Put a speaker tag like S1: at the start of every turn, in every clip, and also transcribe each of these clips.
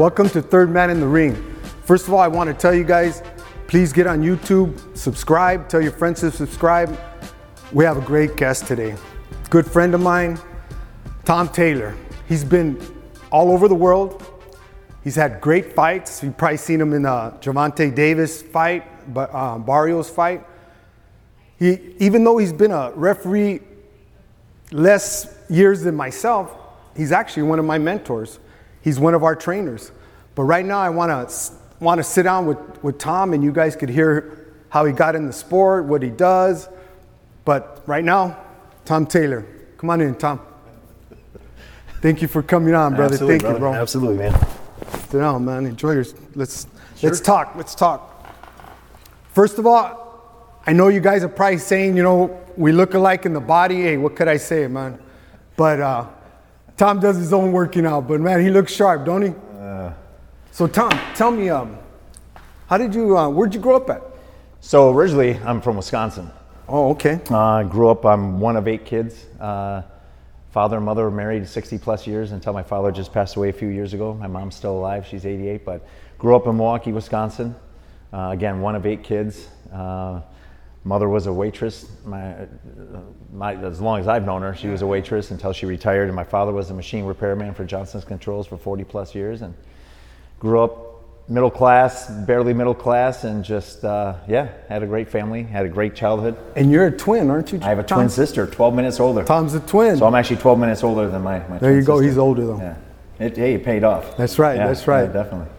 S1: Welcome to Third Man in the Ring. First of all, I want to tell you guys please get on YouTube, subscribe, tell your friends to subscribe. We have a great guest today. Good friend of mine, Tom Taylor. He's been all over the world. He's had great fights. You've probably seen him in the Gervonta Davis fight, but uh, Barrios fight. He, even though he's been a referee less years than myself, he's actually one of my mentors. He's one of our trainers. But right now, I want to want to sit down with, with Tom, and you guys could hear how he got in the sport, what he does. But right now, Tom Taylor, come on in, Tom. Thank you for coming on, brother.
S2: Absolutely,
S1: Thank you, bro.
S2: Absolutely, man.
S1: Sit down, man. Enjoy your. Let's let's talk. Let's talk. First of all, I know you guys are probably saying, you know, we look alike in the body. Hey, what could I say, man? But uh, Tom does his own working out. But man, he looks sharp, don't he? So Tom, tell me, um, how did you? Uh, where'd you grow up at?
S2: So originally, I'm from Wisconsin.
S1: Oh, okay.
S2: Uh, grew up. I'm one of eight kids. Uh, father and mother were married 60 plus years until my father just passed away a few years ago. My mom's still alive. She's 88, but grew up in Milwaukee, Wisconsin. Uh, again, one of eight kids. Uh, mother was a waitress. My, my, as long as I've known her, she was a waitress until she retired. And my father was a machine repairman for Johnson's Controls for 40 plus years. And grew up middle class, barely middle class, and just uh, yeah, had a great family, had a great childhood.
S1: And you're a twin, aren't you?
S2: I have a
S1: Tom?
S2: twin sister, 12 minutes older.
S1: Tom's a twin.
S2: So I'm actually 12 minutes older than my. my
S1: there you go.
S2: sister.
S1: He's older though.
S2: Yeah. It, hey, it paid off.
S1: That's right,
S2: Yeah,
S1: that's right.
S2: yeah, definitely.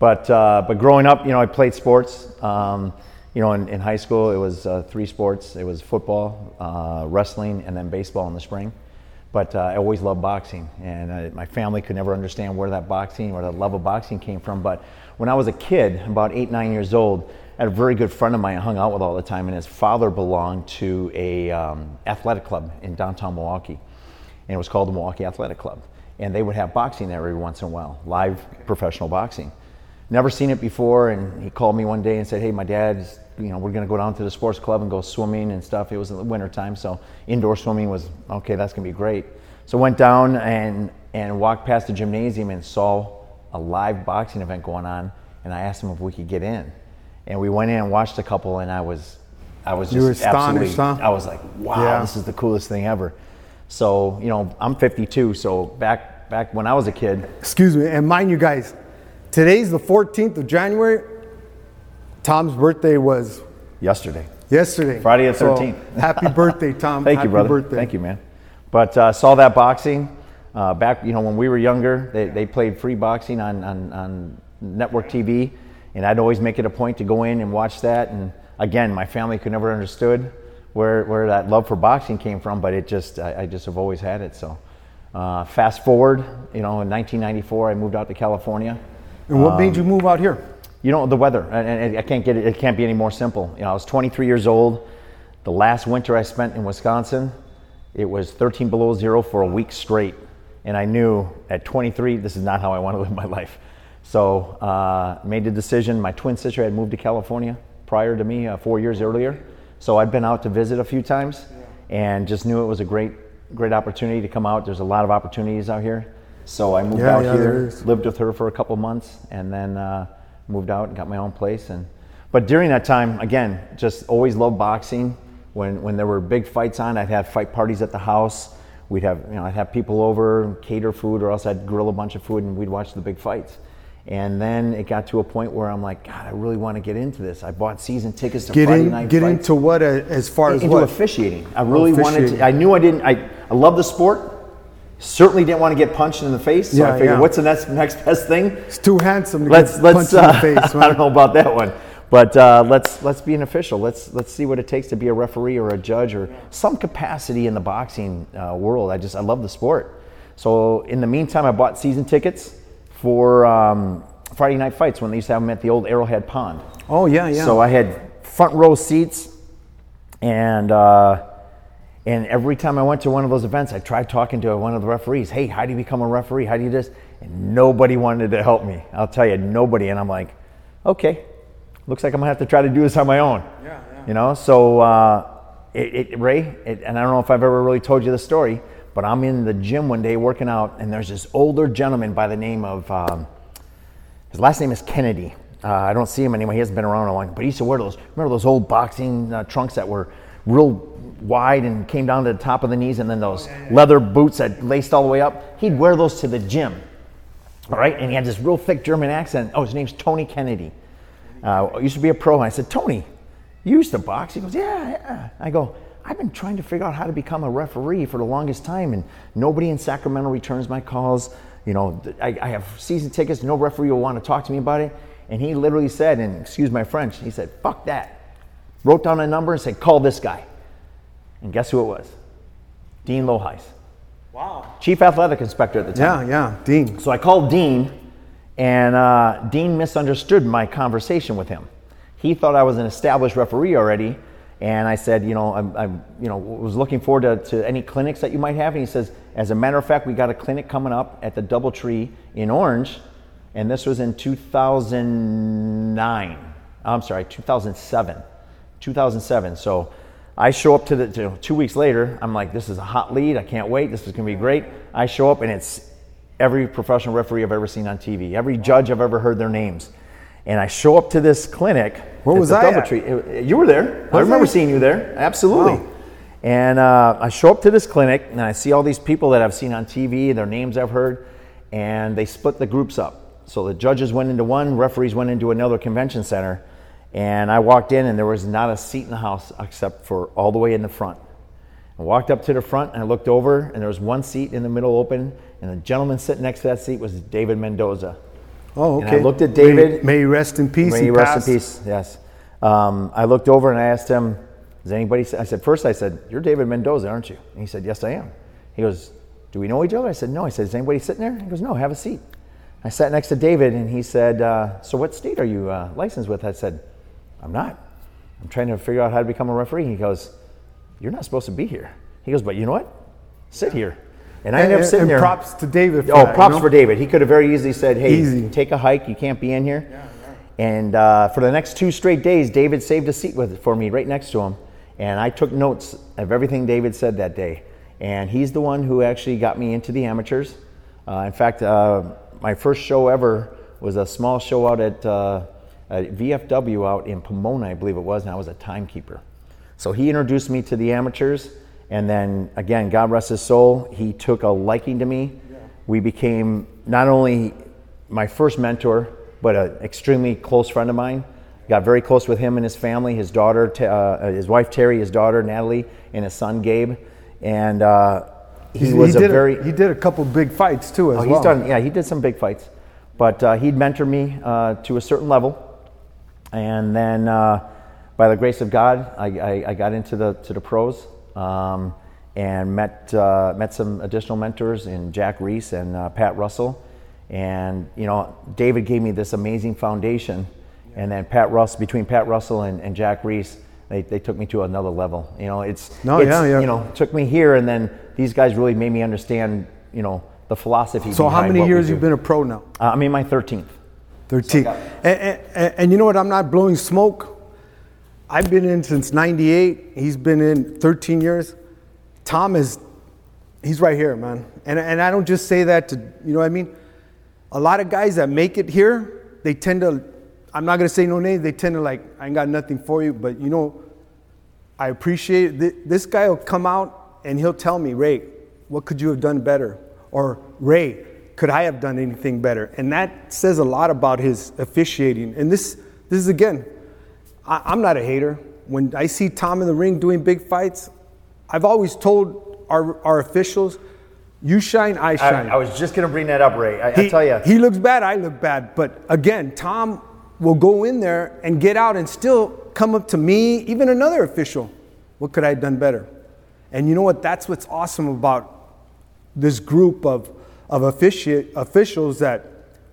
S2: But uh, but growing up, you know, I played sports. Um, you know, in, in high school, it was uh, three sports. It was football, uh, wrestling, and then baseball in the spring. But uh, I always loved boxing, and uh, my family could never understand where that boxing, where that love of boxing came from. But when I was a kid, about eight, nine years old, I had a very good friend of mine I hung out with all the time, and his father belonged to a um, athletic club in downtown Milwaukee, and it was called the Milwaukee Athletic Club. And they would have boxing there every once in a while, live professional boxing. Never seen it before, and he called me one day and said, "Hey, my dad's, you know, we're going to go down to the sports club and go swimming and stuff." It was in the winter time, so indoor swimming was okay. That's going to be great. So went down and and walked past the gymnasium and saw a live boxing event going on, and I asked him if we could get in, and we went in and watched a couple, and I was, I was just
S1: astonished,
S2: absolutely,
S1: huh?
S2: I was like, "Wow,
S1: Yeah.
S2: this is the coolest thing ever." So you know, I'm 52, so back back when I was a kid,
S1: Excuse me, and mind you guys, today's the 14th of January. Tom's birthday was
S2: yesterday.
S1: yesterday.
S2: Friday the
S1: So,
S2: 13th.
S1: happy birthday, Tom.
S2: Thank
S1: happy
S2: you, brother.
S1: Birthday.
S2: Thank you, man. But uh, saw that boxing uh, back. You know, when we were younger, they, they played free boxing on, on, on network TV, and I'd always make it a point to go in and watch that. And again, my family could never understood where where that love for boxing came from, but it just I, I just have always had it. So. Uh, fast forward, you know, in 1994, I moved out to California.
S1: And what
S2: Um,
S1: made you move out here?
S2: You know the weather, and, I can't get it. It can't be any more simple. You know, I was 23 years old. The last winter I spent in Wisconsin, it was 13 below zero for a week straight, and I knew at 23 this is not how I want to live my life. So uh, made the decision. My twin sister had moved to California prior to me, uh, four years earlier. So I'd been out to visit a few times, and just knew it was a great, great opportunity to come out. There's a lot of opportunities out here. So I moved
S1: Yeah,
S2: out
S1: yeah,
S2: here, lived with her for a couple months, and then uh, moved out and got my own place. And but during that time, again, just always loved boxing. When when there were big fights on, I'd have fight parties at the house. We'd have you know I'd have people over, cater food, or else I'd grill a bunch of food and we'd watch the big fights. And then it got to a point where I'm like, God, I really want to get into this. I bought season tickets to
S1: Get
S2: Friday
S1: in,
S2: night
S1: get
S2: fights
S1: into what uh, as far as
S2: into
S1: what?
S2: officiating. I really wanted to. I knew I didn't. I, I love the sport. Certainly didn't want to get punched in the face. So
S1: Yeah,
S2: I figured,
S1: yeah.
S2: what's the next next best thing?
S1: It's too handsome to
S2: Let's
S1: get
S2: let's.
S1: punched in
S2: Uh,
S1: the face.
S2: I don't know about that one, but uh, let's let's be an official. Let's let's see what it takes to be a referee or a judge or some capacity in the boxing uh, world. I just I love the sport. So in the meantime, I bought season tickets for um, Friday night fights when they used to have them at the old Arrowhead Pond.
S1: Oh yeah, yeah.
S2: So I had front row seats, and uh, and every time I went to one of those events, I tried talking to one of the referees. Hey, how do you become a referee? How do you do this? And nobody wanted to help me. I'll tell you, nobody. And I'm like, okay, looks like I'm gonna have to try to do this on my own.
S1: Yeah, yeah.
S2: You know. So uh, it, it, Ray, it, and I don't know if I've ever really told you the story, but I'm in the gym one day working out, and there's this older gentleman by the name of. Um, his last name is Kennedy. Uh, I don't see him anymore. He hasn't been around a long time. But he used to wear those. Remember those old boxing uh, trunks that were real wide and came down to the top of the knees, and then those leather boots that laced all the way up. He'd wear those to the gym. All right, and he had this real thick German accent. Oh, his name's Tony Kennedy. Uh, used to be a pro. And I said, Tony, you used to box? He goes, yeah, yeah. I go, I've been trying to figure out how to become a referee for the longest time, and nobody in Sacramento returns my calls. You know, I, I have season tickets. No referee will want to talk to me about it. And he literally said, and excuse my French, he said, fuck that. Wrote down a number and said, call this guy. And guess who it was? Dean Lohuis.
S1: Wow.
S2: Chief athletic inspector at the time.
S1: Yeah, yeah, Dean.
S2: So I called Dean, and uh, Dean misunderstood my conversation with him. He thought I was an established referee already, and I said, you know, I'm, I'm you know, was looking forward to, to any clinics that you might have. And he says, as a matter of fact, we got a clinic coming up at the DoubleTree in Orange, and this was in 2009. I'm sorry, 2007. 2007. So I show up to the to, two weeks later. I'm like, this is a hot lead. I can't wait. This is gonna be great. I show up and it's every professional referee I've ever seen on TV, every judge I've ever heard their names. And I show up to this clinic.
S1: Where was I?
S2: DoubleTree. You were there. I remember
S1: I?
S2: seeing you there. Absolutely.
S1: Wow.
S2: And uh, I show up to this clinic and I see all these people that I've seen on TV, their names I've heard, and they split the groups up. So the judges went into one, referees went into another convention center. And I walked in and there was not a seat in the house except for all the way in the front. I walked up to the front and I looked over and there was one seat in the middle open and the gentleman sitting next to that seat was David Mendoza.
S1: Oh, okay. And.
S2: I looked at David.
S1: May, may he rest in peace.
S2: May
S1: He
S2: he rest
S1: passed.
S2: in peace. Yes. Um, I looked over and I asked him, "Does anybody?" I said, first I said, "You're David Mendoza, aren't you?" And he said, "Yes, I am." He goes, "Do we know each other?" I said, "No." I said, "Is anybody sitting there?" He goes, "No. Have a seat." I sat next to David and he said, uh, "So what state are you uh, licensed with?" I said, "I'm not. I'm trying to figure out how to become a referee." He goes, "You're not supposed to be here." He goes, "But you know what? Sit here." And I
S1: And,
S2: up sitting
S1: and
S2: there.
S1: props to David. For
S2: Oh,
S1: that,
S2: props
S1: you know?
S2: for David. He could have very easily said, "Hey,
S1: Easy.
S2: take a hike. You can't be in here." And uh, for the next two straight days, David saved a seat with for me right next to him, and I took notes of everything David said that day. And he's the one who actually got me into the amateurs. Uh, in fact, uh, my first show ever was a small show out at, uh, at VFW out in Pomona, I believe it was, and I was a timekeeper. So he introduced me to the amateurs, and then again, God rest his soul, he took a liking to me. We became not only my first mentor, but an extremely close friend of mine. Got very close with him and his family, his daughter, uh, his wife Terry, his daughter Natalie, and his son Gabe. And uh, he
S1: He's-
S2: was
S1: he
S2: a
S1: did
S2: very
S1: he did a couple big fights too as
S2: Oh,
S1: well.
S2: he's done. Yeah, he did some big fights, but uh, he'd mentor me uh, to a certain level, and then uh, by the grace of God, I, I, I got into the to the pros um, and met uh, met some additional mentors in Jack Reiss and uh, Pat Russell, and you know David gave me this amazing foundation, and then Pat Russ between Pat Russell and, and Jack Reiss. They, they took me to another level. You know, it's,
S1: No,
S2: it's
S1: yeah, yeah.
S2: you know took me here, and then these guys really made me understand you know the philosophy.
S1: so how many years
S2: do.
S1: you been a pro now?
S2: Uh, I'm in my 13th.
S1: 13. and, and, and- and you know what? I'm not blowing smoke. I've been in since 98. He's been in 13 years. Tom is, he's right here, man. And, and I don't just say that to, you know what I mean? A lot of guys that make it here, they tend to, I'm not going to say no names, they tend to like, I ain't got nothing for you, but you know, I appreciate it. This guy will come out and he'll tell me, Ray, what could you have done better? Or Ray, could I have done anything better? And that says a lot about his officiating. And this, this is again, I, I'm not a hater. When I see Tom in the ring doing big fights, I've always told our, our officials, you shine, I
S2: I,
S1: shine.
S2: I was just going to bring that up, Ray. I,
S1: he,
S2: I tell you,
S1: he looks bad, I look bad. But again, Tom will go in there and get out and still come up to me, even another official. What could I have done better? And you know what? That's what's awesome about this group of, of offici- officials that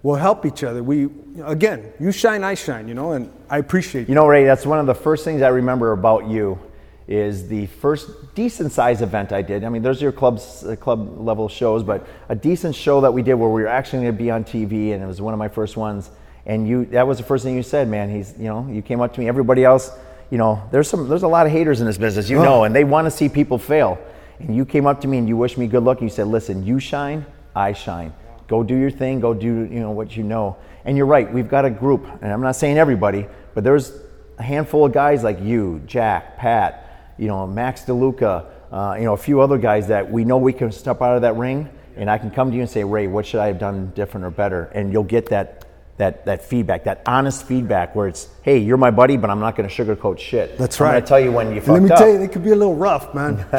S1: will help each other. We, again, you shine, I shine, you know, and I appreciate
S2: you You know, Ray, that's one of the first things I remember about you is the first decent sized event I did. I mean, those are your clubs, uh, club level shows, but a decent show that we did where we were actually going to be on TV, and it was one of my first ones. And you, that was the first thing you said, man. He's, you know, you came up to me. Everybody else, you know, there's some, there's a lot of haters in this business, you
S1: Oh.
S2: know, and they want to see people fail. And you came up to me and you wished me good luck. You said, listen, you shine, I shine. Go do your thing. Go do, you know, what you know. And you're right, we've got a group, and I'm not saying everybody, but there's a handful of guys like you, Jack, Pat, you know, Max DeLuca, uh, you know, a few other guys that we know we can step out of that ring, and I can come to you and say, Ray, what should I have done different or better? And you'll get that that that feedback, that honest feedback, where it's, hey, you're my buddy, but I'm not going to sugarcoat shit.
S1: That's
S2: I'm
S1: right.
S2: going to tell you when you fucked
S1: let me
S2: up.
S1: tell you, they could be a little rough, man.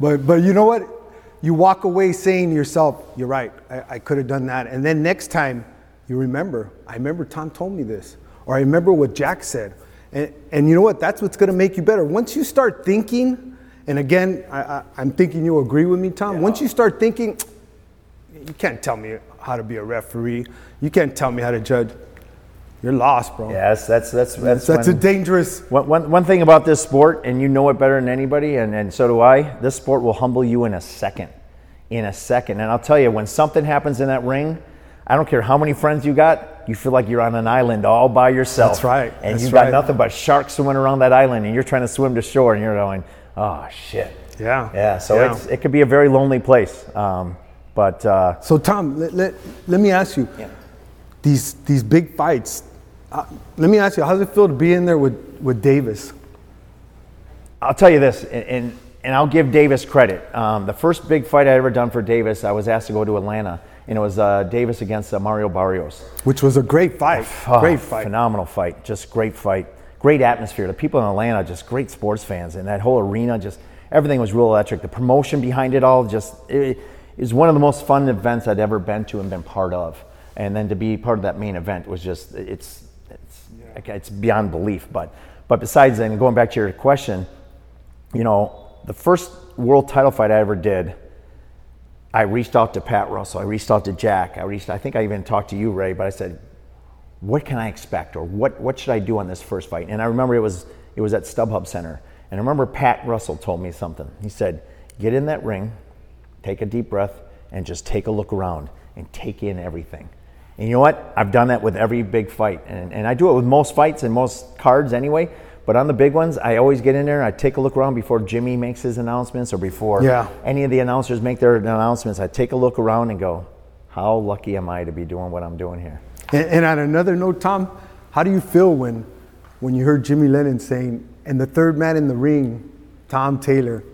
S1: but but you know what? You walk away saying to yourself, "You're right. I, I could have done that." And then next time, you remember. I remember Tom told me this, or I remember what Jack said. And and you know what? That's what's going to make you better. Once you start thinking, and again, I, I, I'm thinking you'll agree with me, Tom. Once you start thinking, you can't tell me how to be a referee. You can't tell me how to judge. You're lost, bro.
S2: Yes, that's that's that's,
S1: That's a
S2: when-
S1: dangerous.
S2: One, one, one thing about this sport, and you know it better than anybody, and, and so do I, this sport will humble you in a second. In a second. And I'll tell you, when something happens in that ring, I don't care how many friends you got, you feel like you're on an island all by yourself.
S1: That's right.
S2: And
S1: That's
S2: you've got
S1: right.
S2: nothing but sharks swimming around that island, and you're trying to swim to shore, and you're going, oh, shit.
S1: Yeah.
S2: Yeah, so
S1: Yeah.
S2: It's, it could be a very lonely place. Um, but uh,
S1: So Tom, let, let, let me ask you, Yeah. these these big fights. Uh, let me ask you, how does it feel to be in there with with Davis?
S2: I'll tell you this, and, and, and I'll give Davis credit. Um, the first big fight I ever done for Davis, I was asked to go to Atlanta, and it was uh, Davis against uh, Mario Barrios.
S1: Which was a great fight.
S2: Oh,
S1: great fight.
S2: Phenomenal fight. Just great fight. Great atmosphere. The people in Atlanta, just great sports fans. And that whole arena, just everything was real electric. The promotion behind it all, just, it, it was one of the most fun events I'd ever been to and been part of. And then to be part of that main event was just, it's, it's, beyond belief. But, but besides then, going back to your question, you know, the first world title fight I ever did, I reached out to Pat Russell. I reached out to Jack. I reached. I think I even talked to you, Ray. But I said, "What can I expect, or what what should I do on this first fight?" And I remember it was it was at StubHub Center, and I remember Pat Russell told me something. He said, "Get in that ring, take a deep breath, and just take a look around and take in everything." And you know what? I've done that with every big fight, and, and I do it with most fights and most cards anyway. But on the big ones, I always get in there. And I take a look around before Jimmy makes his announcements or before
S1: Yeah.
S2: any of the announcers make their announcements. I take a look around and go, "How lucky am I to be doing what I'm doing here?"
S1: And, and on another note, Tom, how do you feel when when you heard Jimmy Lennon saying, "And the third man in the ring, Tom Taylor"?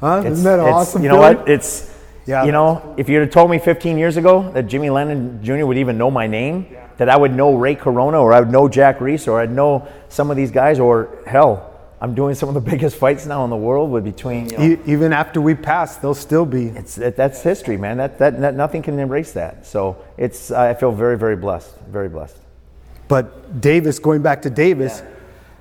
S1: Huh?
S2: It's-
S1: Isn't that an awesome?
S2: You know
S1: feeling?
S2: what? It's
S1: Yeah.
S2: you know, if you'd have told me 15 years ago that Jimmy Lennon Jr. would even know my name, that I would know Ray Corona or I would know Jack Reiss or I'd know some of these guys or hell, I'm doing some of the biggest fights now in the world with between. You know,
S1: E- even after we pass, they'll still be.
S2: it's that, that's history, man. That, that that nothing can erase that. So it's I feel very very blessed, very blessed.
S1: But Davis, going back to Davis,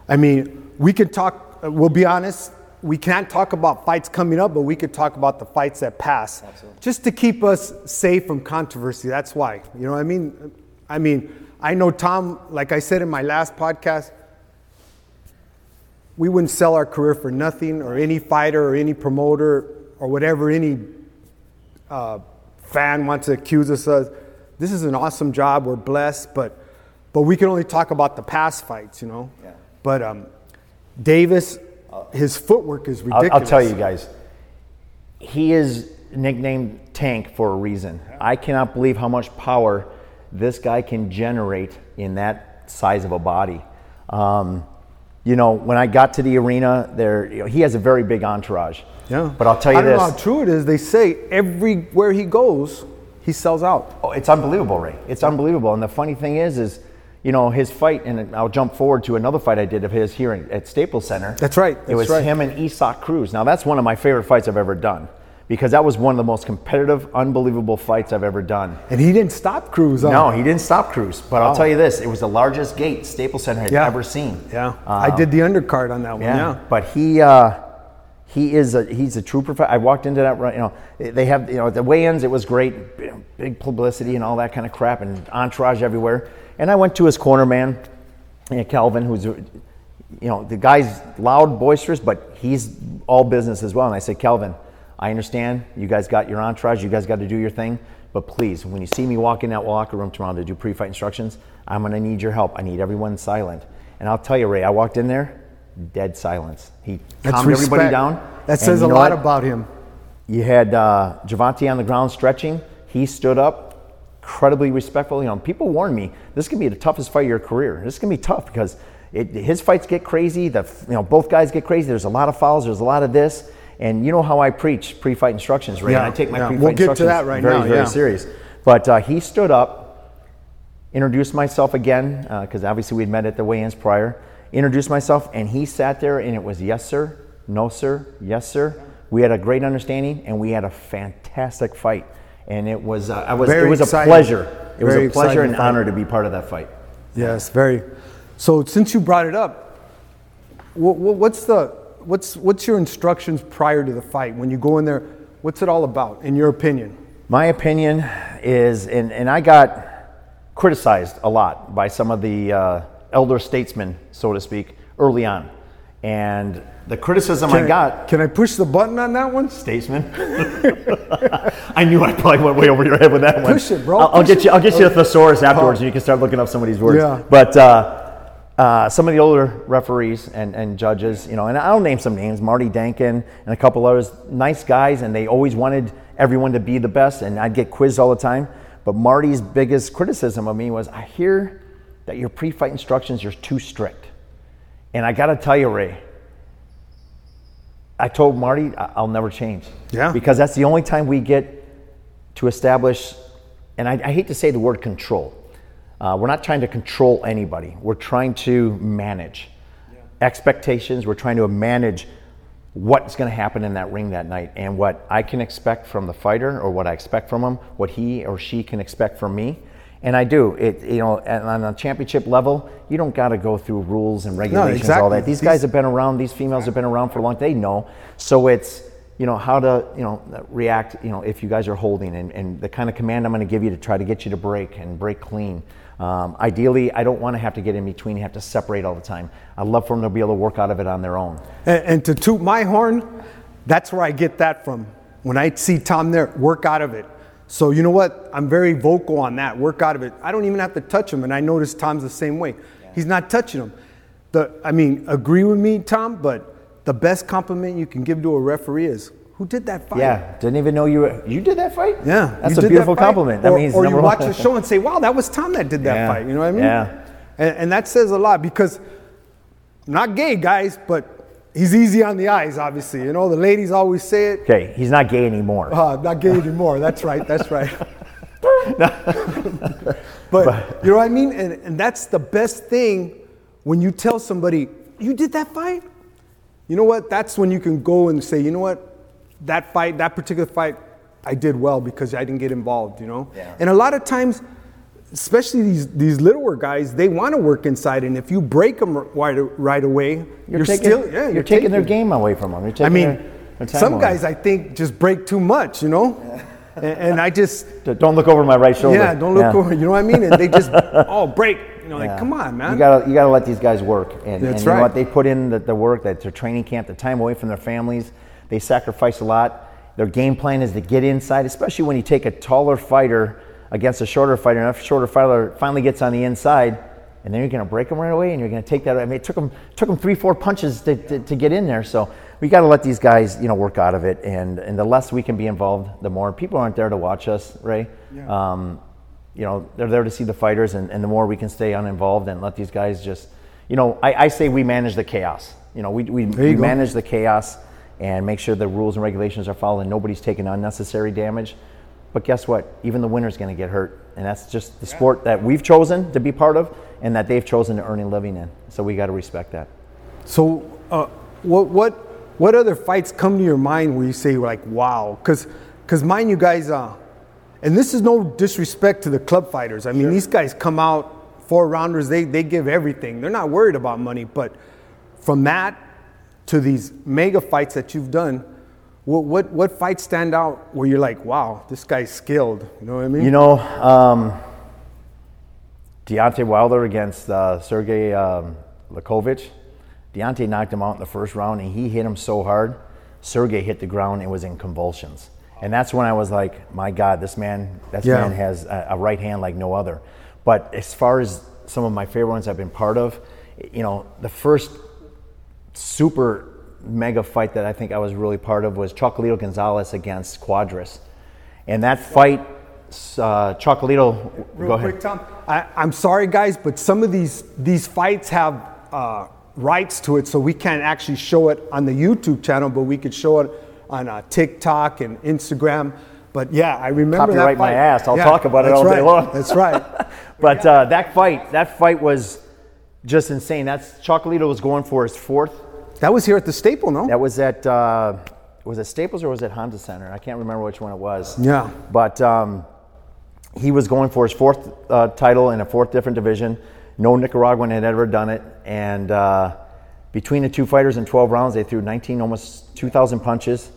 S1: I mean, we could talk, we'll be honest, we can't talk about fights coming up, but we could talk about the fights that pass. Just to keep us safe from controversy. That's why. You know what I mean? I mean, I know Tom, like I said in my last podcast, we wouldn't sell our career for nothing, or any fighter, or any promoter, or whatever any uh, fan wants to accuse us of. This is an awesome job. We're blessed, but but we can only talk about the past fights, you know.
S2: Yeah.
S1: But um, Davis, his footwork is
S2: I'll,
S1: ridiculous.
S2: I'll tell you guys, he is nicknamed Tank for a reason. I cannot believe how much power this guy can generate in that size of a body. Um, you know, when I got to the arena, there you know, he has a very big entourage.
S1: Yeah.
S2: But I'll tell you
S1: I don't
S2: this.
S1: know how true it is. They say everywhere he goes, he sells out.
S2: Oh, it's unbelievable, Ray. It's unbelievable. And the funny thing is, is you know his fight, and I'll jump forward to another fight I did of his here in- at Staples Center.
S1: That's right, That's it
S2: was
S1: right.
S2: him and Isaac Cruz. Now that's one of my favorite fights I've ever done because that was one of the most competitive, unbelievable fights I've ever done.
S1: And he didn't stop Cruz. huh?
S2: No, he didn't stop Cruz. But I'll tell you this: it was the largest gate Staples Center had
S1: Yeah.
S2: ever seen.
S1: Yeah. I did the undercard on that one.
S2: Yeah,
S1: Yeah.
S2: but he uh, he is a he's a true professional. I walked into that right, you know, they have you know the weigh-ins. It was great, big publicity and all that kind of crap, and entourage everywhere. And I went to his corner man, Calvin, who's you know the guy's loud, boisterous, but he's all business as well. And I said, Calvin, I understand you guys got your entourage, you guys got to do your thing, but please, when you see me walk in that locker room tomorrow to do pre-fight instructions, I'm gonna need your help. I need everyone silent. And I'll tell you, Ray, I walked in there, dead silence. He
S1: That's
S2: calmed everybody down.
S1: That says a lot
S2: what?
S1: about him.
S2: You had uh, Gervonta on the ground stretching. He stood up, incredibly respectful. You know, people warned me this can be the toughest fight of your career. This can be tough because it, his fights get crazy. The you know both guys get crazy. There's a lot of fouls. There's a lot of this. And you know how I preach pre-fight instructions, right?
S1: Yeah,
S2: I take my
S1: yeah.
S2: pre-fight
S1: We'll get to
S2: instructions
S1: that right
S2: very,
S1: now,
S2: very
S1: yeah.
S2: serious. But uh, he stood up, introduced myself again because obviously we'd met at the weigh-ins prior. Introduced myself, and he sat there, and it was yes sir, no sir, yes sir. We had a great understanding, and we had a fantastic fight. And it was, uh, I was,
S1: Very
S2: it was a pleasure. It was a pleasure
S1: exciting
S2: and
S1: fight.
S2: honor to be part of that fight.
S1: Yes, very. So since you brought it up, wh- wh- what's the what's what's your instructions prior to the fight when you go in there? What's it all about, in your opinion?
S2: My opinion is, and, and I got criticized a lot by some of the uh, elder statesmen, so to speak, early on. And the criticism I
S1: Can
S2: got,
S1: Can I push the button on that one?
S2: statesman, I knew I probably went way over your head with that one.
S1: Push it, bro.
S2: I'll, I'll get
S1: it.
S2: you. I'll get you a thesaurus afterwards, and you can start looking up some of these words.
S1: Yeah.
S2: But uh, uh, some of the older referees and, and judges, you know, and I'll name some names: Marty Denkin and a couple others. Nice guys, and they always wanted everyone to be the best. And I'd get quizzed all the time. But Marty's biggest criticism of me was, "I hear that your pre-fight instructions are too strict." And I got to tell you, Ray, I told Marty I'll never change.
S1: Yeah.
S2: Because that's the only time we get to establish, and I, I hate to say the word control. Uh, we're not trying to control anybody. We're trying to manage expectations. We're trying to manage what's going to happen in that ring that night and what I can expect from the fighter or what I expect from him, what he or she can expect from me. And I do. It you know, on a championship level, you don't got to go through rules and regulations, all
S1: exactly.
S2: that. These
S1: These-
S2: guys have been around. These females have been around for a long. They know. So it's you know how to you know react. You know if you guys are holding and, and the kind of command I'm going to give you to try to get you to break and break clean. Um, ideally, I don't want to have to get in between. You have to separate all the time. I'd love for them to be able to work out of it on their own.
S1: And, and to toot my horn, that's where I get that from. When I see Tom there, work out of it. So you know what? I'm very vocal on that. Work out of it. I don't even have to touch him, and I notice Tom's the same way. He's not touching him. The, I mean, agree with me, Tom. But the best compliment you can give to a referee is, "Who did that fight?"
S2: Yeah, didn't even know you were, you did that fight.
S1: Yeah,
S2: that's a beautiful
S1: that
S2: compliment. That
S1: or,
S2: means
S1: or you watch a show and say, "Wow, that was Tom that did that
S2: Yeah.
S1: fight." You know what I mean?
S2: Yeah.
S1: And, and that says a lot because I'm not gay, guys, but he's easy on the eyes. Obviously, you know the ladies always say it.
S2: Okay, he's not gay anymore.
S1: Uh, not gay anymore. That's right. That's right. but you know what I mean? And, and that's the best thing when you tell somebody, you did that fight? You know what? That's when you can go and say, you know what? That fight, that particular fight, I did well because I didn't get involved, you know?
S2: Yeah.
S1: And a lot of times, especially these, these littler guys, they want to work inside. And if you break them right, right away, you're,
S2: You're, taking,
S1: still, yeah,
S2: you're, taking, their game away from them. You're taking
S1: I mean,
S2: their, their
S1: some
S2: away.
S1: guys I think just break too much, you know? And, and I just,
S2: Don't look over my right shoulder.
S1: yeah, don't look over, you know what I mean? And they just, oh, break. You know, like, come on, man.
S2: You gotta, you gotta let these guys work. And,
S1: That's
S2: and you know
S1: right.
S2: what? They put in the, the work, that their training camp, the time away from their families. They sacrifice a lot. Their game plan is to get inside, especially when you take a taller fighter against a shorter fighter. And if a shorter fighter finally gets on the inside, and then you're gonna break them right away, and you're gonna take that. I mean, it took them, took them three, four punches to, to, to get in there. So we gotta let these guys, you know, work out of it. And, and the less we can be involved, the more. People aren't there to watch us, Ray. Um, you know, they're there to see the fighters, and, and the more we can stay uninvolved and let these guys just, you know, I, I say we manage the chaos. You know, we, we, we manage the chaos and make sure the rules and regulations are followed and nobody's taking unnecessary damage. But guess what? Even the winner's going to get hurt. And that's just the sport that we've chosen to be part of and that they've chosen to earn a living in. So we got to respect that.
S1: So, uh, what, what, what other fights come to your mind where you say, like, wow? Because, mind you guys, uh, and this is no disrespect to the club fighters. I mean, these guys come out, four rounders, they, they give everything. They're not worried about money. But from that to these mega fights that you've done, what, what, what fights stand out where you're like, wow, this guy's skilled? You know what I mean?
S2: You know, um, Deontay Wilder against uh, Sergey um, Liakhovich. Deontay knocked him out in the first round, and he hit him so hard. Sergey hit the ground and was in convulsions. And that's when I was like, my God, this man, this
S1: Yeah.
S2: man has a, a right hand like no other. But as far as some of my favorite ones I've been part of, you know, the first super mega fight that I think I was really part of was Chocolito Gonzalez against Cuadras. And that fight uh, Chocolito.
S1: Real
S2: go ahead.
S1: quick, Tom. I, I'm sorry, guys, but some of these these fights have uh, rights to it, so we can't actually show it on the YouTube channel, but we could show it on uh, TikTok and Instagram. But yeah, I remember
S2: Copyright
S1: that fight.
S2: my ass. I'll
S1: Yeah,
S2: talk about it all day long.
S1: That's right.
S2: But uh, that fight, that fight was just insane. That's Chocolito was going for his fourth.
S1: That was here at the Staple, no?
S2: That was at uh, was it Staples or was it Honda Center? I can't remember which one it was.
S1: Yeah.
S2: But um, he was going for his fourth uh, title in a fourth different division. No Nicaraguan had ever done it, and uh, between the two fighters in 12 rounds, they threw 19, almost 2,000 punches,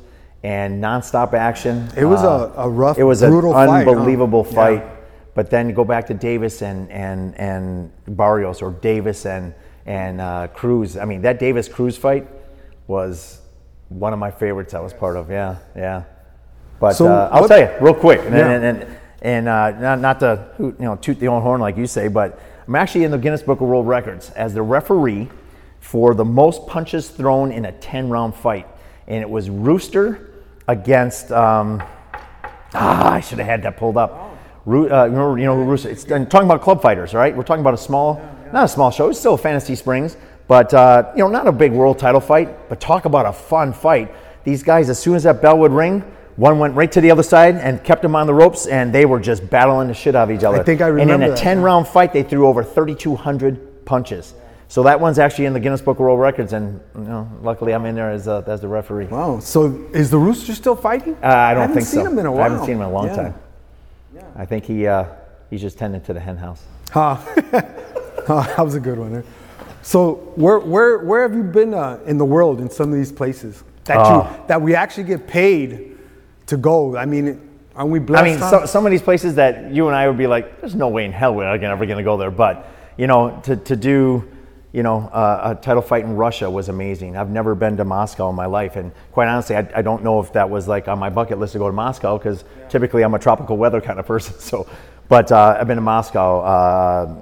S2: and nonstop action.
S1: It was a-
S2: Uh,
S1: a rough,
S2: it was
S1: brutal
S2: an
S1: fight, huh?
S2: unbelievable
S1: Yeah.
S2: fight. But then go back to Davis and and and Barrios or Davis and and uh, Cruz. I mean, that Davis Cruz fight was one of my favorites. I was part of. Yeah, yeah. But
S1: So
S2: uh, I'll
S1: what-
S2: tell you real quick, and
S1: Yeah.
S2: and, and, and uh, not, not to you know toot the own horn like you say, but I'm actually in the Guinness Book of World Records as the referee for the most punches thrown in a 10 round fight, and it was Rooster against. Um, ah, I should have had that pulled up. Roo- uh, remember, you know, Rooster. It's and talking about club fighters, right? We're talking about a small, not a small show. It's still Fantasy Springs, but uh, you know, not a big world title fight. But talk about a fun fight. These guys, as soon as that bell would ring, one went right to the other side and kept them on the ropes, and they were just battling the shit out of each other.
S1: I think I remember.
S2: And in a
S1: that.
S2: 10 round fight, they threw over 3,200 punches. So that one's actually in the Guinness Book of World Records, and you know, luckily I'm in there as, uh, as the referee.
S1: Wow. So is the Rooster still fighting?
S2: Uh, I don't think so.
S1: I haven't seen him in a while.
S2: I haven't seen him in a long
S1: Yeah.
S2: time. Yeah. I think he uh, he's just tending to the hen house.
S1: Huh. That was a good one. eh? So where where where have you been uh, in the world in some of these places that
S2: Oh.
S1: you that we actually get paid to go? I mean, aren't we blessed?
S2: I mean, so, some of these places that you and I would be like, there's no way in hell we're ever going to go there. But you know, to, to do you know uh, a title fight in Russia was amazing. I've never been to Moscow in my life, and quite honestly, I, I don't know if that was like on my bucket list to go to Moscow because typically I'm a tropical weather kind of person. So, but uh, I've been to Moscow, uh,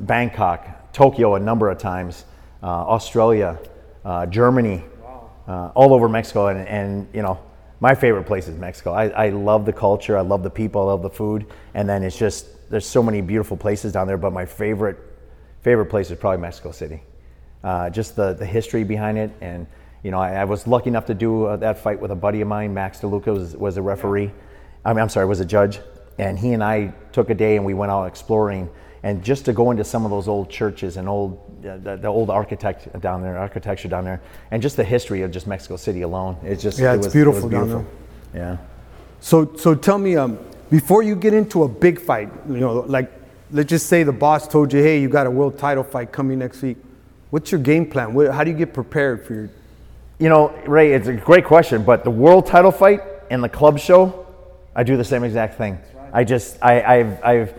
S2: Bangkok, Tokyo a number of times, uh, Australia, uh, Germany, uh, all over Mexico, and, and you know. My favorite place is Mexico. I, I love the culture. I love the people. I love the food. And then it's just there's so many beautiful places down there. But my favorite favorite place is probably Mexico City. Uh, just the the history behind it. And you know, I, I was lucky enough to do uh, that fight with a buddy of mine. Max DeLuca was, was a referee. I mean, I'm sorry, was a judge. And he and I took a day and we went out exploring. And just to go into some of those old churches and old uh, the, the old architect down there, architecture down there, and just the history of just Mexico City alone. It's just
S1: Yeah,
S2: it
S1: it's
S2: was-
S1: beautiful
S2: It beautiful. Yeah.
S1: So so tell me, um, before you get into a big fight, you know, like let's just say the boss told you, hey, you got a world title fight coming next week. What's your game plan? What, how do you get prepared for your?
S2: You know, Ray, it's a great question, but the world title fight and the club show, I do the same exact thing. I just, I, I've, I've,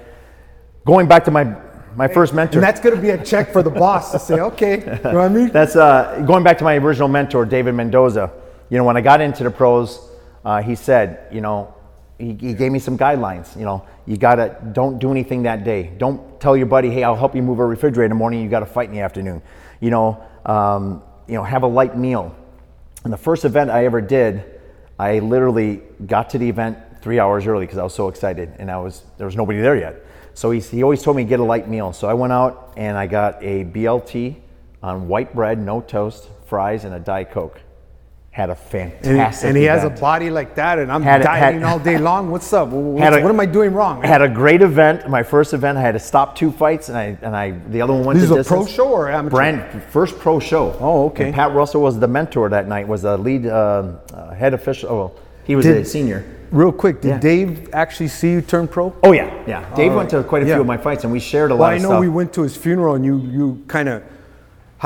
S2: going back to my, my first mentor.
S1: And that's going to be a check for the boss to say, okay, you know what I mean?
S2: That's uh, going back to my original mentor, David Mendoza. You know, when I got into the pros, uh, he said, you know, he, he gave me some guidelines. You know, you gotta don't do anything that day. Don't tell your buddy, hey, I'll help you move a refrigerator in the morning. You got to fight in the afternoon. You know, um, you know, have a light meal. And the first event I ever did, I literally got to the event three hours early because I was so excited, and I was there was nobody there yet. So he, he always told me get a light meal. So I went out and I got a BLT on white bread, no toast, fries, and a diet coke. Had a
S1: And,
S2: fantastic.
S1: and he has a body like that, and I'm
S2: Had
S1: dieting
S2: had-
S1: all day long. What's up? What's-
S2: a-
S1: what am I doing wrong?
S2: Had a great event. My first event, I had to stop two fights, and I and I the other one went
S1: This
S2: to
S1: is a pro show or amateur?
S2: Brand first pro show.
S1: Oh, okay.
S2: And Pat Russell was the mentor that night. Was the lead uh, uh, head official. Oh, he was
S1: Did-
S2: a senior.
S1: Real quick, did
S2: Yeah.
S1: Dave actually see you turn pro?
S2: Oh yeah, yeah. Dave
S1: All
S2: went to quite a few of my fights, and we shared a lot.
S1: Well,
S2: lot
S1: I know
S2: stuff.
S1: we went to his funeral, and you you kind of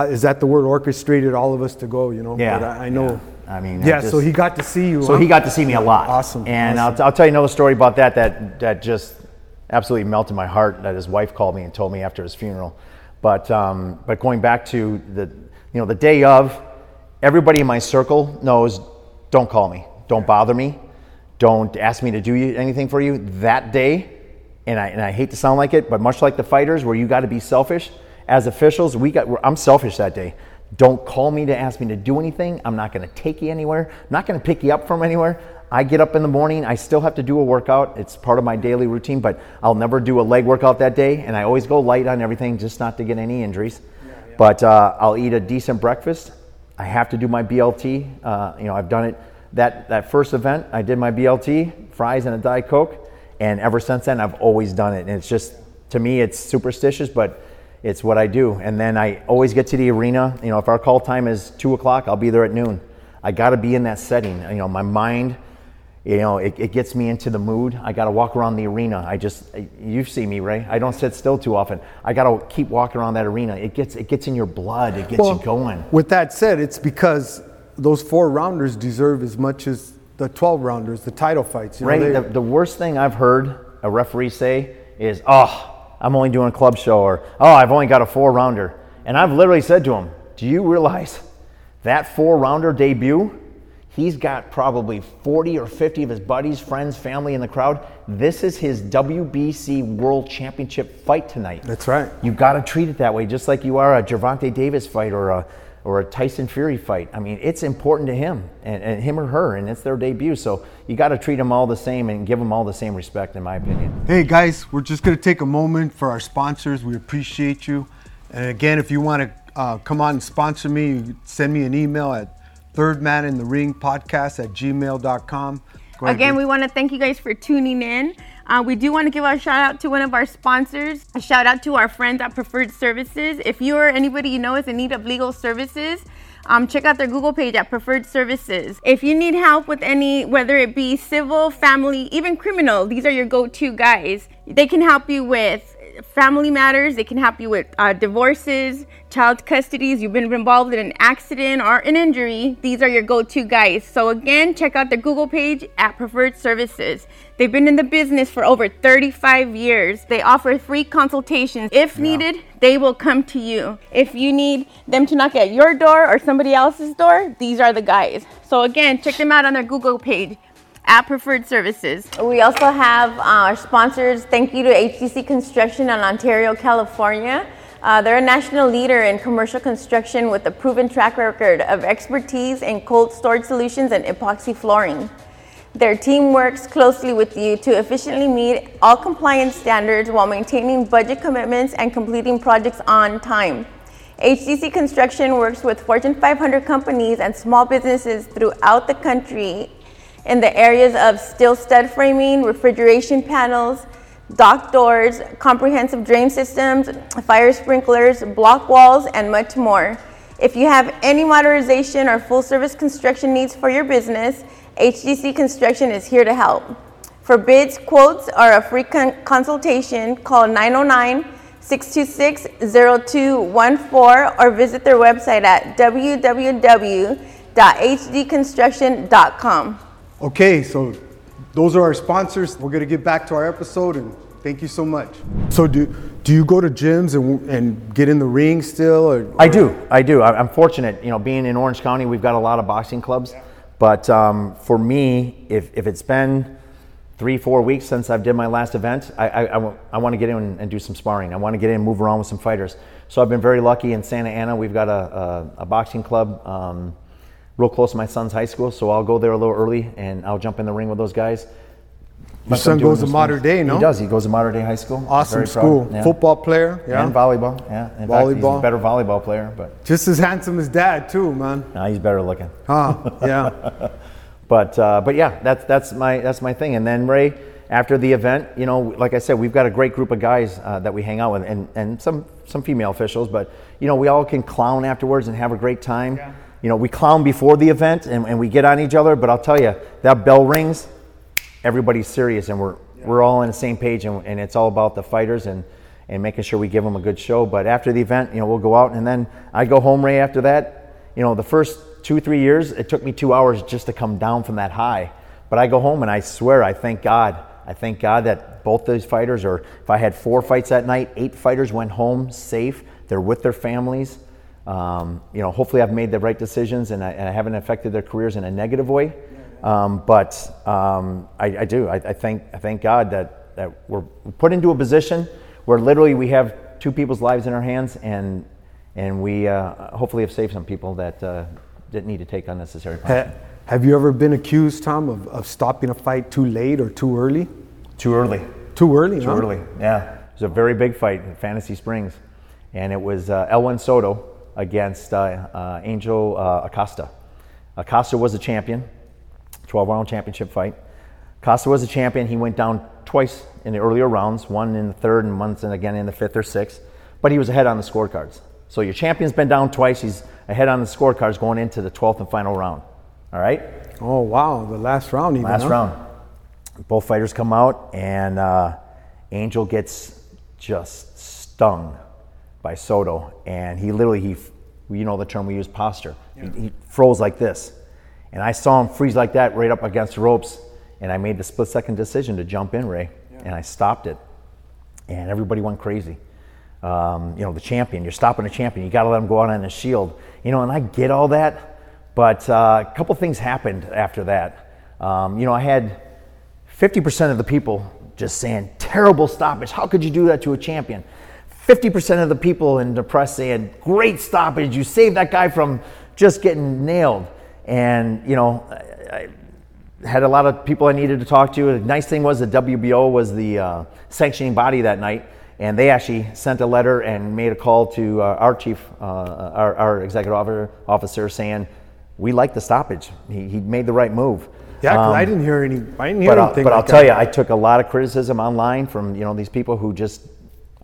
S1: is that the word orchestrated all of us to go? You know?
S2: Yeah,
S1: But I, I know.
S2: yeah. I mean, I
S1: yeah. so he got to see you.
S2: So
S1: huh?
S2: he got to see me a lot.
S1: Awesome,
S2: And
S1: awesome.
S2: I'll, I'll tell you another story about that that that just absolutely melted my heart. That his wife called me and told me after his funeral. But um, but going back to the you know the day of, everybody in my circle knows. Don't call me. Don't bother me. Don't ask me to do you- anything for you that day. And I and I hate to sound like it, but much like the fighters, where you got to be selfish. As officials, we got. I'm selfish that day. Don't call me to ask me to do anything. I'm not going to take you anywhere. I'm not going to pick you up from anywhere. I get up in the morning. I still have to do a workout. It's part of my daily routine, but I'll never do a leg workout that day. And I always go light on everything just not to get any injuries. Yeah, yeah. But uh, I'll eat a decent breakfast. I have to do my BLT. Uh, you know, I've done it. That, that first event, I did my BLT, fries and a Diet Coke. And ever since then, I've always done it. And it's just, to me, it's superstitious, but it's what I do. And then I always get to the arena. You know, if our call time is two o'clock, I'll be there at noon. I got to be in that setting. You know, my mind, you know, it, it gets me into the mood. I got to walk around the arena. I just, you see me, Ray. I don't sit still too often. I got to keep walking around that arena. It gets, it gets in your blood. It gets well, you going.
S1: With that said, it's because those four rounders deserve as much as the 12 rounders, the title fights.
S2: You know, the, the worst thing I've heard a referee say is, oh, I'm only doing a club show, or oh, I've only got a four rounder. And I've literally said to him, Do you realize that four rounder debut? He's got probably 40 or 50 of his buddies, friends, family in the crowd. This is his WBC World Championship fight tonight.
S1: That's right.
S2: You've got to treat it that way, just like you are a Gervonta Davis fight or a or a Tyson Fury fight. I mean, it's important to him and, and him or her, and it's their debut. So you got to treat them all the same and give them all the same respect, in my opinion.
S1: Hey guys, we're just going to take a moment for our sponsors. We appreciate you. And again, if you want to uh, come on and sponsor me, send me an email at thirdmanintheringpodcast at gmail.com.
S3: Again, we want to thank you guys for tuning in. Uh, we do want to give a shout out to one of our sponsors. A shout out to our friends at Preferred Services. If you or anybody you know is in need of legal services, um, check out their Google page at Preferred Services. If you need help with any, whether it be civil, family, even criminal, these are your go to guys. They can help you with family matters. They can help you with uh, divorces, child custodies. You've been involved in an accident or an injury. These are your go-to guys. So again, check out their Google page at Preferred Services. They've been in the business for over 35 years. They offer free consultations. If yeah. needed, they will come to you. If you need them to knock at your door or somebody else's door, these are the guys. So again, check them out on their Google page at Preferred Services. We also have uh, our sponsors. Thank you to HDC Construction in Ontario, California. Uh, they're a national leader in commercial construction with a proven track record of expertise in cold storage solutions and epoxy flooring. Their team works closely with you to efficiently meet all compliance standards while maintaining budget commitments and completing projects on time. HDC Construction works with Fortune 500 companies and small businesses throughout the country in the areas of steel stud framing, refrigeration panels, dock doors, comprehensive drain systems, fire sprinklers, block walls, and much more. If you have any modernization or full service construction needs for your business, HDC Construction is here to help. For bids, quotes, or a free con- consultation, call 909 626 0214 or visit their website at www.hdcconstruction.com.
S1: Okay, so those are our sponsors. We're going to get back to our episode and thank you so much. So do do you go to gyms and, and get in the ring still? Or, or?
S2: I do. I do. I'm fortunate. You know, being in Orange County, we've got a lot of boxing clubs. But um, for me, if, if it's been three, four weeks since I've did my last event, I, I, I, I want to get in and do some sparring. I want to get in and move around with some fighters. So I've been very lucky in Santa Ana. We've got a, a, a boxing club. Um, real close to my son's high school, so I'll go there a little early and I'll jump in the ring with those guys.
S1: Your son goes to Mater Dei, no?
S2: He does. He goes to Mater Dei High School.
S1: Awesome school. Yeah. Football player, yeah.
S2: And volleyball, yeah. In volleyball. Fact, he's a better volleyball player, but
S1: just as handsome as dad too, man.
S2: Nah, he's better looking.
S1: Huh? Yeah.
S2: but uh, but yeah, that's that's my that's my thing. And then Ray, after the event, you know, like I said, we've got a great group of guys uh, that we hang out with, and and some some female officials, but you know, we all can clown afterwards and have a great time. Yeah you know, we clown before the event and, and we get on each other, but I'll tell you, that bell rings, everybody's serious and we're, yeah. we're all on the same page and, and it's all about the fighters and, and making sure we give them a good show. But after the event, you know, we'll go out and then I go home, Ray, after that. You know, the first two, three years, it took me two hours just to come down from that high. But I go home and I swear, I thank God. I thank God that both those fighters, or if I had four fights that night, eight fighters went home safe. They're with their families. Um, you know, hopefully I've made the right decisions and I, and I haven't affected their careers in a negative way. Um, but um, I, I, do. I, I, thank, I thank God that, that we're put into a position where literally we have two people's lives in our hands and, and we uh, hopefully have saved some people that uh, didn't need to take unnecessary punishment.
S1: Have you ever been accused, Tom, of, of stopping a fight too late or too early?
S2: Too early.
S1: Too early,
S2: Too
S1: huh?
S2: early. Yeah. It was a very big fight in Fantasy Springs. And it was uh, Elwin Soto against uh, uh, Angel uh, Acosta. Acosta was a champion, 12 round championship fight. Acosta was a champion. He went down twice in the earlier rounds, one in the third and once and again in the fifth or sixth. But he was ahead on the scorecards. So your champion's been down twice. He's ahead on the scorecards going into the 12th and final round. All right?
S1: Oh, wow. The last round, even.
S2: Last
S1: huh?
S2: round. Both fighters come out, and uh, Angel gets just stung by Soto, and he literally he, you know the term we use, posture. He, he froze like this, and I saw him freeze like that right up against the ropes, and I made the split second decision to jump in, Ray, and I stopped it, and everybody went crazy. Um, you know, the champion, you're stopping a champion, you got to let him go out on his shield, you know, and I get all that, but uh, a couple things happened after that. Um, you know, I had 50% of the people just saying, terrible stoppage. How could you do that to a champion? 50% of the people in the press saying, great stoppage. You saved that guy from just getting nailed. And, you know, I, I had a lot of people I needed to talk to. The nice thing was the WBO was the uh, sanctioning body that night. And they actually sent a letter and made a call to uh, our chief, uh, our, our executive officer, officer saying, we like the stoppage. He, he made the right move.
S1: Yeah,
S2: Um,
S1: I didn't hear any. I didn't hear
S2: but I'll,
S1: anything.
S2: but I'll
S1: like
S2: tell you, I took a lot of criticism online from you know these people who just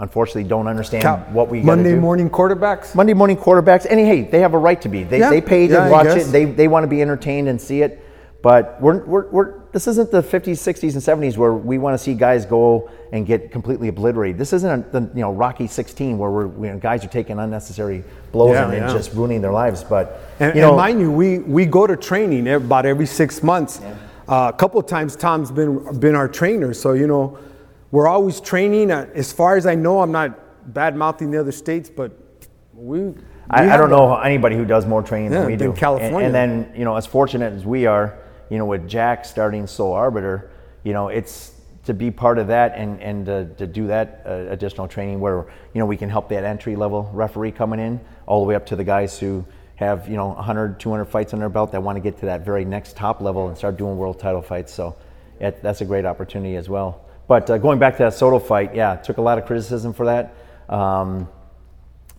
S2: unfortunately don't understand
S1: Cal-
S2: what we
S1: Monday morning quarterbacks.
S2: Monday morning quarterbacks, and hey, they have a right to be. They,
S1: Yeah,
S2: they paid
S1: yeah, I
S2: watch it. They, they want to be entertained and see it. But we're, we're, we're, this isn't the 50s, 60s, and 70s where we want to see guys go and get completely obliterated. This isn't a, the you know Rocky 16 where we're, you know, guys are taking unnecessary blows
S1: Yeah,
S2: and,
S1: yeah.
S2: just ruining their lives. But
S1: And,
S2: you know,
S1: and mind you, we, we go to training about every six months. Uh, a couple of times, Tom's been been our trainer, so you know, we're always training. Uh, as far as I know, I'm not bad mouthing the other states, but we.
S2: I, I don't know anybody who does more training
S1: Yeah,
S2: than we do. And-
S1: California.
S2: And, then, you know, as fortunate as we are, you know, with Jack starting sole arbiter, you know, it's to be part of that and, and to, to do that uh, additional training where, you know, we can help that entry level referee coming in all the way up to the guys who have, you know, 100, 200 fights on their belt that want to get to that very next top level and start doing world title fights. So it, that's a great opportunity as well. But uh, going back to that Soto fight, yeah, took a lot of criticism for that. Um,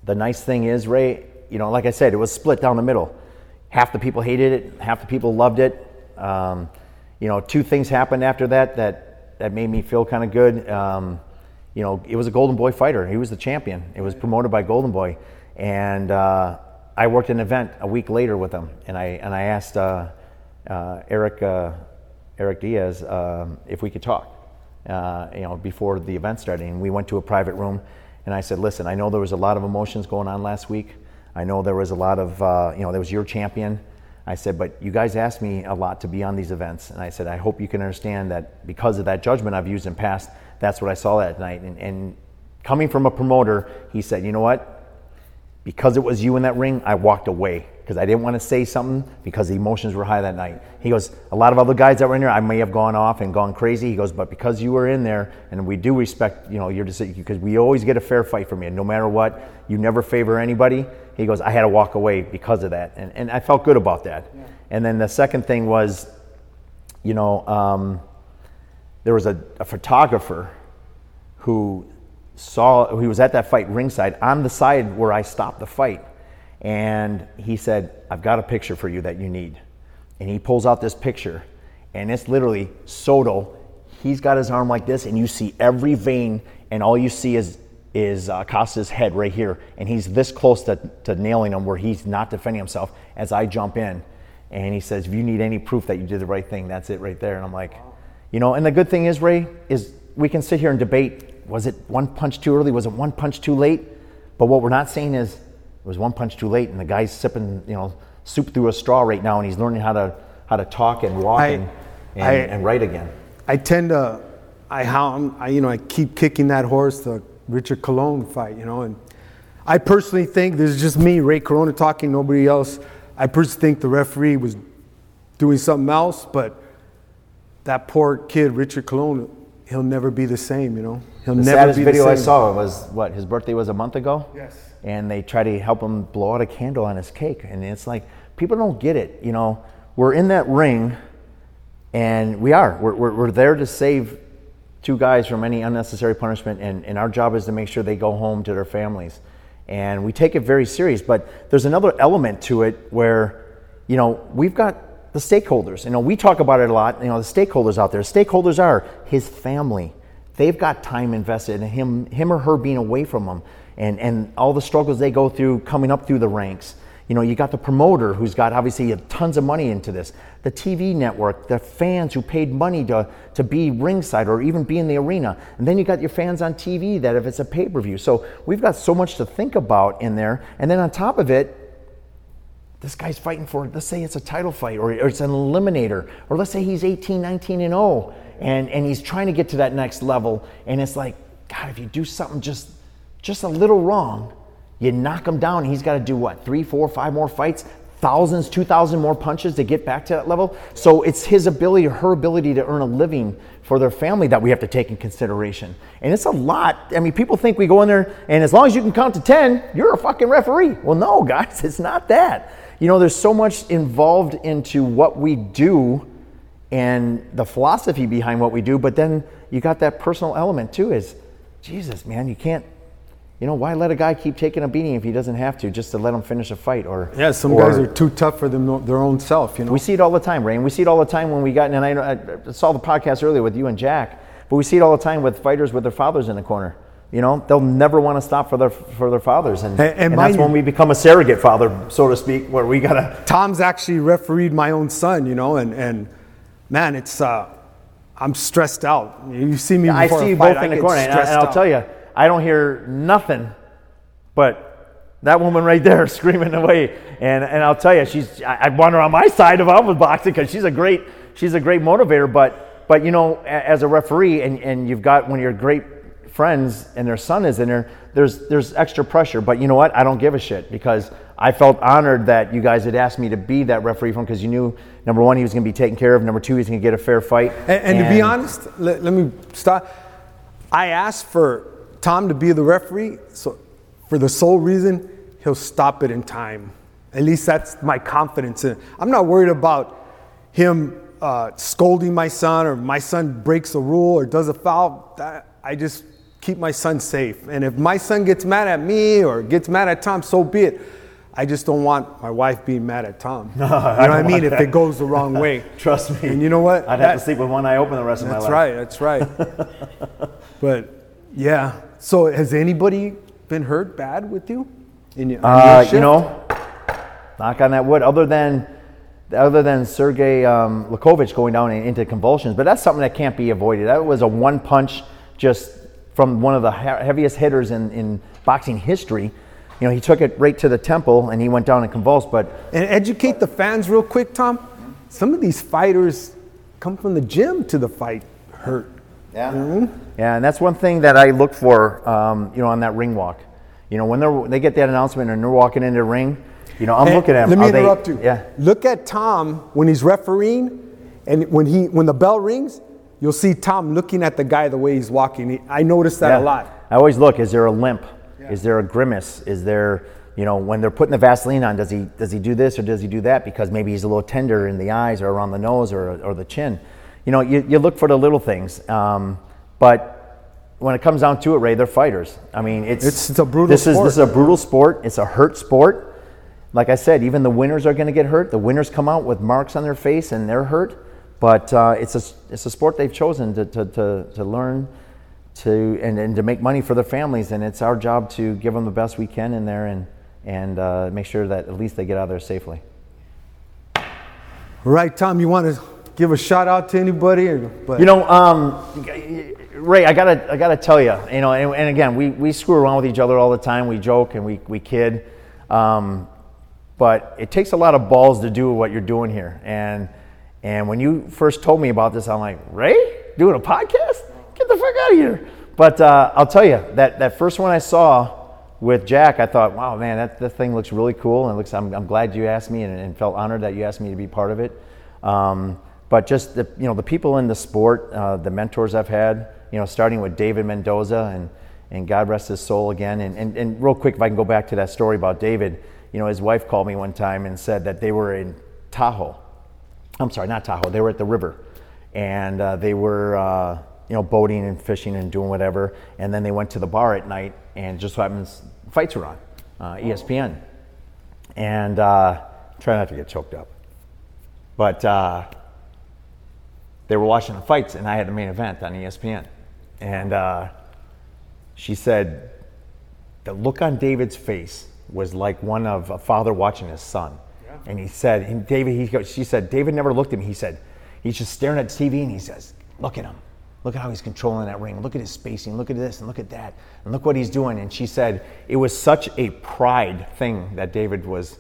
S2: the nice thing is, Ray, you know, like I said, it was split down the middle. Half the people hated it, half the people loved it. Um, you know, two things happened after that that, that made me feel kind of good. Um, you know, it was a Golden Boy fighter. He was the champion. It was promoted by Golden Boy. And uh, I worked an event a week later with him. And I, and I asked uh, uh, Eric, uh, Eric Diaz um, if we could talk uh, you know, before the event started. And we went to a private room, and I said, "Listen, I know there was a lot of emotions going on last week. I know there was a lot of, uh, you know, there was your champion. I said, but you guys asked me a lot to be on these events, and I said, I hope you can understand that because of that judgment I've used in past, that's what I saw that night. And, and coming from a promoter, he said, you know what? because it was you in that ring, I walked away because I didn't want to say something because the emotions were high that night. He goes, a lot of other guys that were in there, I may have gone off and gone crazy. He goes, but because you were in there, and we do respect, you know, your decision because we always get a fair fight from you, no matter what. You never favor anybody. He goes, I had to walk away because of that, and and I felt good about that. And then the second thing was, you know, um, there was a, a photographer who saw he was at that fight ringside on the side where I stopped the fight. And he said, I've got a picture for you that you need. And he pulls out this picture, and it's literally Soto. He's got his arm like this, and you see every vein, and all you see is is uh, Costa's head right here, and he's this close to, to nailing him where he's not defending himself as I jump in. And he says, if you need any proof that you did the right thing, that's it right there. And I'm like, you know, and the good thing is, Ray, is we can sit here and debate, was it one punch too early? Was it one punch too late? But what we're not saying is, it was one punch too late, and the guy's sipping, you know, soup through a straw right now, and he's learning how to how to talk and walk
S1: I-
S2: and, and,
S1: I-
S2: and write again.
S1: I tend to, I hound, I, you know, I keep kicking that horse, the Prichard Colon fight, you know, and I personally think this is just me, Ray Corona talking, nobody else. I personally think the referee was doing something else, but that poor kid, Prichard Colon, he'll never be the same, you know. He'll
S2: The
S1: never
S2: saddest
S1: be
S2: video
S1: the
S2: I
S1: same.
S2: saw was what his birthday was a month ago.
S1: Yes.
S2: And they try to help him blow out a candle on his cake, and it's like people don't get it. You know, we're in that ring, and we are. We're, we're, we're there to save two guys from any unnecessary punishment, and, and our job is to make sure they go home to their families. And we take it very serious, but there's another element to it where, you know, we've got the stakeholders. You know, we talk about it a lot, you know, the stakeholders out there. Stakeholders are his family. They've got time invested in him, him or her being away from them and, and all the struggles they go through coming up through the ranks. You know, you got the promoter who's got obviously tons of money into this, the TV network, the fans who paid money to, to be ringside or even be in the arena. And then you got your fans on TV that if it's a pay per view. So we've got so much to think about in there. And then on top of it, this guy's fighting for, let's say it's a title fight or, or it's an eliminator, or let's say he's 18, 19 and 0 and, and he's trying to get to that next level. And it's like, God, if you do something just, just a little wrong, you knock him down. He's got to do what, three, four, five more fights, thousands, 2,000 more punches to get back to that level. So it's his ability or her ability to earn a living for their family that we have to take in consideration. And it's a lot. I mean, people think we go in there and as long as you can count to 10, you're a fucking referee. Well, no, guys, it's not that. You know, there's so much involved into what we do and the philosophy behind what we do, but then you got that personal element too is Jesus, man, you can't you know, why let a guy keep taking a beating if he doesn't have to, just to let him finish a fight? Or
S1: yeah, some
S2: or,
S1: guys are too tough for them, their own self. You know,
S2: we see it all the time, Ray. And we see it all the time when we got. And I, I saw the podcast earlier with you and Jack, but we see it all the time with fighters with their fathers in the corner. You know, they'll never want to stop for their for their fathers, and, and, and, and that's when we become a surrogate father, so to speak, where we gotta.
S1: Tom's actually refereed my own son, you know, and and man, it's uh, I'm stressed out. You see me.
S2: I see you both in the corner, and, I, will tell you, I don't hear nothing but that woman right there screaming away. And, and I'll tell you, she's, I, I want her on my side if I was boxing because she's a great, she's a great motivator. But, but you know, as a referee and, and you've got one of your great friends and their son is in there, there's, there's extra pressure. But you know what? I don't give a shit because I felt honored that you guys had asked me to be that referee for him because you knew, number one, he was going to be taken care of. Number two, he's going to get a fair fight.
S1: And, and, and to be honest, let, let me stop. I asked for Tom to be the referee so for the sole reason he'll stop it in time. At least that's my confidence in. I'm not worried about him uh, scolding my son or my son breaks a rule or does a foul. That, I just keep my son safe. And if my son gets mad at me or gets mad at Tom, so be it. I just don't want my wife being mad at Tom. No, you know what I mean? If it goes the wrong way.
S2: Trust me.
S1: And you know what?
S2: I'd that, have to sleep with one eye open the rest of my
S1: life. That's right. That's right. but yeah. So has anybody been hurt bad with you?
S2: In your, uh, you know, knock on that wood. Other than other than Sergey um, Liakhovich going down into convulsions, but that's something that can't be avoided. That was a one punch just from one of the heaviest hitters in, in boxing history. You know, he took it right to the temple and he went down and convulsed. But
S1: and educate the fans real quick, Tom. Some of these fighters come from the gym to the fight hurt.
S2: Yeah. Mm-hmm. Yeah, and that's one thing that I look for, um, you know, on that ring walk. You know, when they they get that announcement and they're walking into the ring, you know, I'm
S1: and
S2: looking at
S1: them. Let me interrupt
S2: they,
S1: you.
S2: Yeah.
S1: Look at Tom when he's refereeing, and when he when the bell rings, you'll see Tom looking at the guy the way he's walking. I notice that
S2: yeah.
S1: a lot.
S2: I always look. Is there a limp? Yeah. Is there a grimace? Is there you know, when they're putting the Vaseline on, does he does he do this or does he do that? Because maybe he's a little tender in the eyes or around the nose or, or the chin. You know, you, you look for the little things. Um, but when it comes down to it, Ray, they're fighters. I mean, it's
S1: it's, it's a brutal.
S2: This
S1: sport.
S2: is this is a brutal sport. It's a hurt sport. Like I said, even the winners are going to get hurt. The winners come out with marks on their face and they're hurt. But uh, it's a it's a sport they've chosen to to, to, to learn to and, and to make money for their families. And it's our job to give them the best we can in there and and uh, make sure that at least they get out of there safely.
S1: Right, Tom. You want to give a shout out to anybody?
S2: But. You know, um, Ray, I gotta, I gotta tell you, you know, and, and, again, we, we screw around with each other all the time. We joke and we, we kid, um, but it takes a lot of balls to do what you're doing here. And and when you first told me about this, I'm like, Ray, doing a podcast? Get the fuck out of here! But uh, I'll tell you that that first one I saw with Jack, I thought, wow, man, that, that thing looks really cool, and looks. I'm, I'm glad you asked me, and, and, felt honored that you asked me to be part of it. Um, but just the you know the people in the sport, uh, the mentors I've had, you know, starting with David Mendoza and and God rest his soul again. And, and and real quick, if I can go back to that story about David, you know, his wife called me one time and said that they were in Tahoe, I'm sorry, not Tahoe. They were at the river, and uh, they were uh, you know boating and fishing and doing whatever. And then they went to the bar at night, and just so happens fights were on, uh, ESPN, and uh, try not to get choked up, but uh, they were watching the fights, and I had the main event on ESPN, and uh, she said the look on David's face was like one of a father watching his son. And he said, and David, he, goes- she said, David never looked at me. He said, he's just staring at the TV and he says, look at him. Look at how he's controlling that ring. Look at his spacing. Look at this and look at that. And look what he's doing. And she said, it was such a pride thing that David was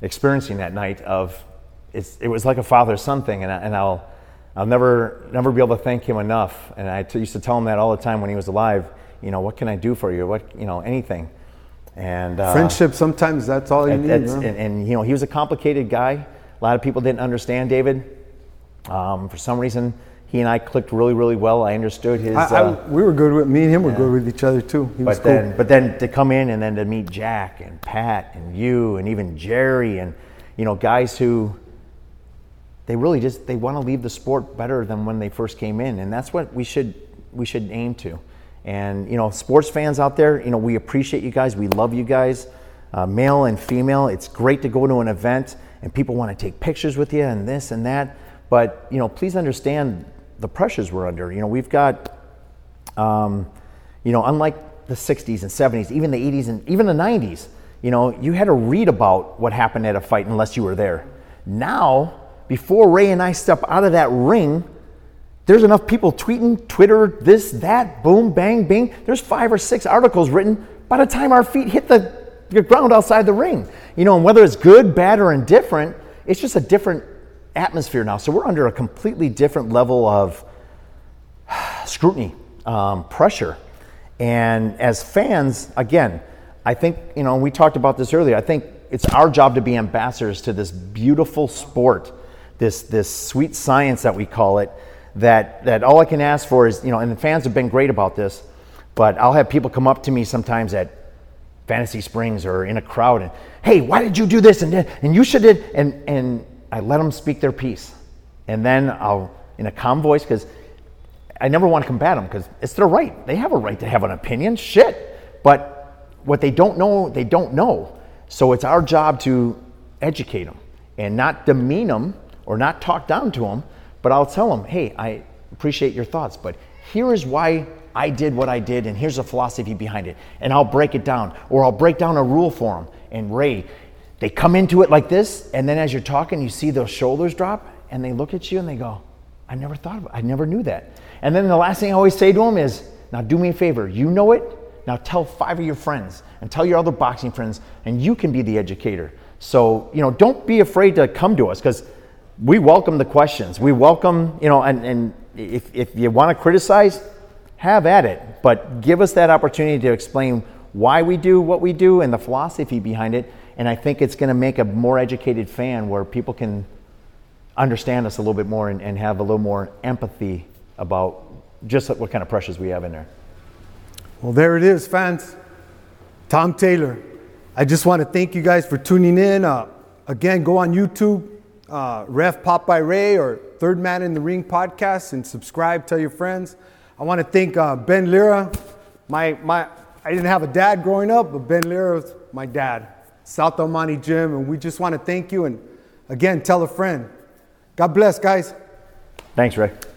S2: experiencing that night of, it's, it was like a father-son thing. And, I, and I'll, I'll never, never be able to thank him enough. And I t- used to tell him that all the time when he was alive. You know, what can I do for you? What, you know, anything. And uh,
S1: Friendship, sometimes that's all you
S2: and,
S1: need. huh?
S2: and, and, you know, he was a complicated guy. A lot of people didn't understand David. Um, for some reason, he and I clicked really, really well. I understood his.
S1: I, I-
S2: uh,
S1: we were good with me and him were good with each other too. He was
S2: but
S1: cool.
S2: then, but then to come in and then to meet Jack and Pat and you and even Jerry and you know guys who they really just they want to leave the sport better than when they first came in, and that's what we should we should aim to. And you know, sports fans out there, you know, we appreciate you guys. We love you guys, uh, male and female. It's great to go to an event and people want to take pictures with you and this and that. But you know, please understand the pressures we're under. You know, we've got um, you know, unlike the 60s and 70s, even the 80s and even the 90s, you know, you had to read about what happened at a fight unless you were there. Now, before Ray and I step out of that ring, there's enough people tweeting, Twitter, this, that, boom, bang, bing. There's five or six articles written by the time our feet hit the, the ground outside the ring. You know, and whether it's good, bad, or indifferent, it's just a different atmosphere now. So we're under a completely different level of scrutiny, um, pressure. And as fans, again, I think, you know, we talked about this earlier, I think it's our job to be ambassadors to this beautiful sport, this, this sweet science that we call it, that, that all I can ask for is, you know, and the fans have been great about this, but I'll have people come up to me sometimes at Fantasy Springs or in a crowd and, hey, why did you do this? And, and you should did, and, and I let them speak their piece. And then I'll, in a calm voice, because I never want to combat them because it's their right. They have a right to have an opinion. Shit. But what they don't know, they don't know. So it's our job to educate them and not demean them or not talk down to them. But I'll tell them, hey, I appreciate your thoughts, but here is why I did what I did, and here's the philosophy behind it. And I'll break it down, or I'll break down a rule for them. And Ray, they come into it like this, and then as you're talking, you see those shoulders drop, and they look at you and they go, I never thought of it. I never knew that. And then the last thing I always say to them is, now do me a favor. You know it. Now tell five of your friends and tell your other boxing friends, and you can be the educator. So, you know, don't be afraid to come to us because we welcome the questions. We welcome, you know, and, and if, if you want to criticize, have at it. But give us that opportunity to explain why we do what we do and the philosophy behind it. And I think it's going to make a more educated fan where people can understand us a little bit more and, and have a little more empathy about just what kind of pressures we have in there.
S1: Well, there it is, fans. Tom Taylor. I just want to thank you guys for tuning in. Uh, again, go on YouTube, uh, Ref Popeye Ray or Third Man in the Ring podcast, and subscribe. Tell your friends. I want to thank uh, Ben Lira. My my, I didn't have a dad growing up, but Ben Lira was my dad. South Monte Gym, and we just want to thank you. And again, tell a friend. God bless, guys.
S2: Thanks, Rick.